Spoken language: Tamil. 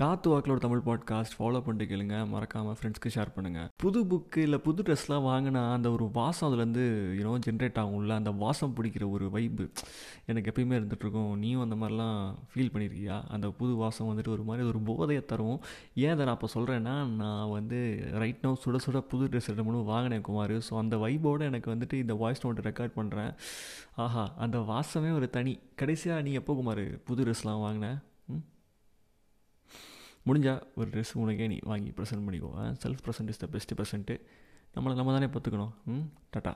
காத்து வாக்கில் ஒரு தமிழ் பாட்காஸ்ட் ஃபாலோ பண்ணிட்டு கேளுங்க. மறக்காமல் ஃப்ரெண்ட்ஸ்க்கு ஷேர் பண்ணுங்கள் புது புக்கு இல்லை புது ட்ரெஸ்லாம் வாங்கினா அந்த ஒரு வாசம் அதுலேருந்து யூனோ ஜென்ரேட் ஆகும்ல. அந்த வாசம் பிடிக்கிற ஒரு வைப்பு எனக்கு எப்பயுமே இருந்துகிட்ருக்கும் நீயும் அந்த மாதிரிலாம் ஃபீல் பண்ணியிருக்கியா அந்த புது வாசம் வந்துட்டு ஒரு மாதிரி ஒரு போதையை தரும். ஏன் அதை நான் இப்போ சொல்கிறேன்னா நான் வந்து ரைட் நோ சுட சுட புது ட்ரெஸ் ரெண்டு மூணு வாங்கினேன் குமார். ஸோ அந்த வைப்போடு எனக்கு வந்துட்டு இந்த வாய்ஸ் நோட்டு ரெக்கார்ட் பண்ணுறேன் ஆஹா அந்த வாசமே ஒரு தனி. கடைசியாக நீ எப்போ குமார் புது ட்ரெஸ்லாம் வாங்கினேன் ம்? முடிஞ்சால் ஒரு ட்ரெஸ் உனக்கே நீ வாங்கி ப்ரெசென்ட் பண்ணிக்கோ. Self present is the best present நம்மளை நம்ம தானே பார்த்துக்கணும். ம் டாட்டா.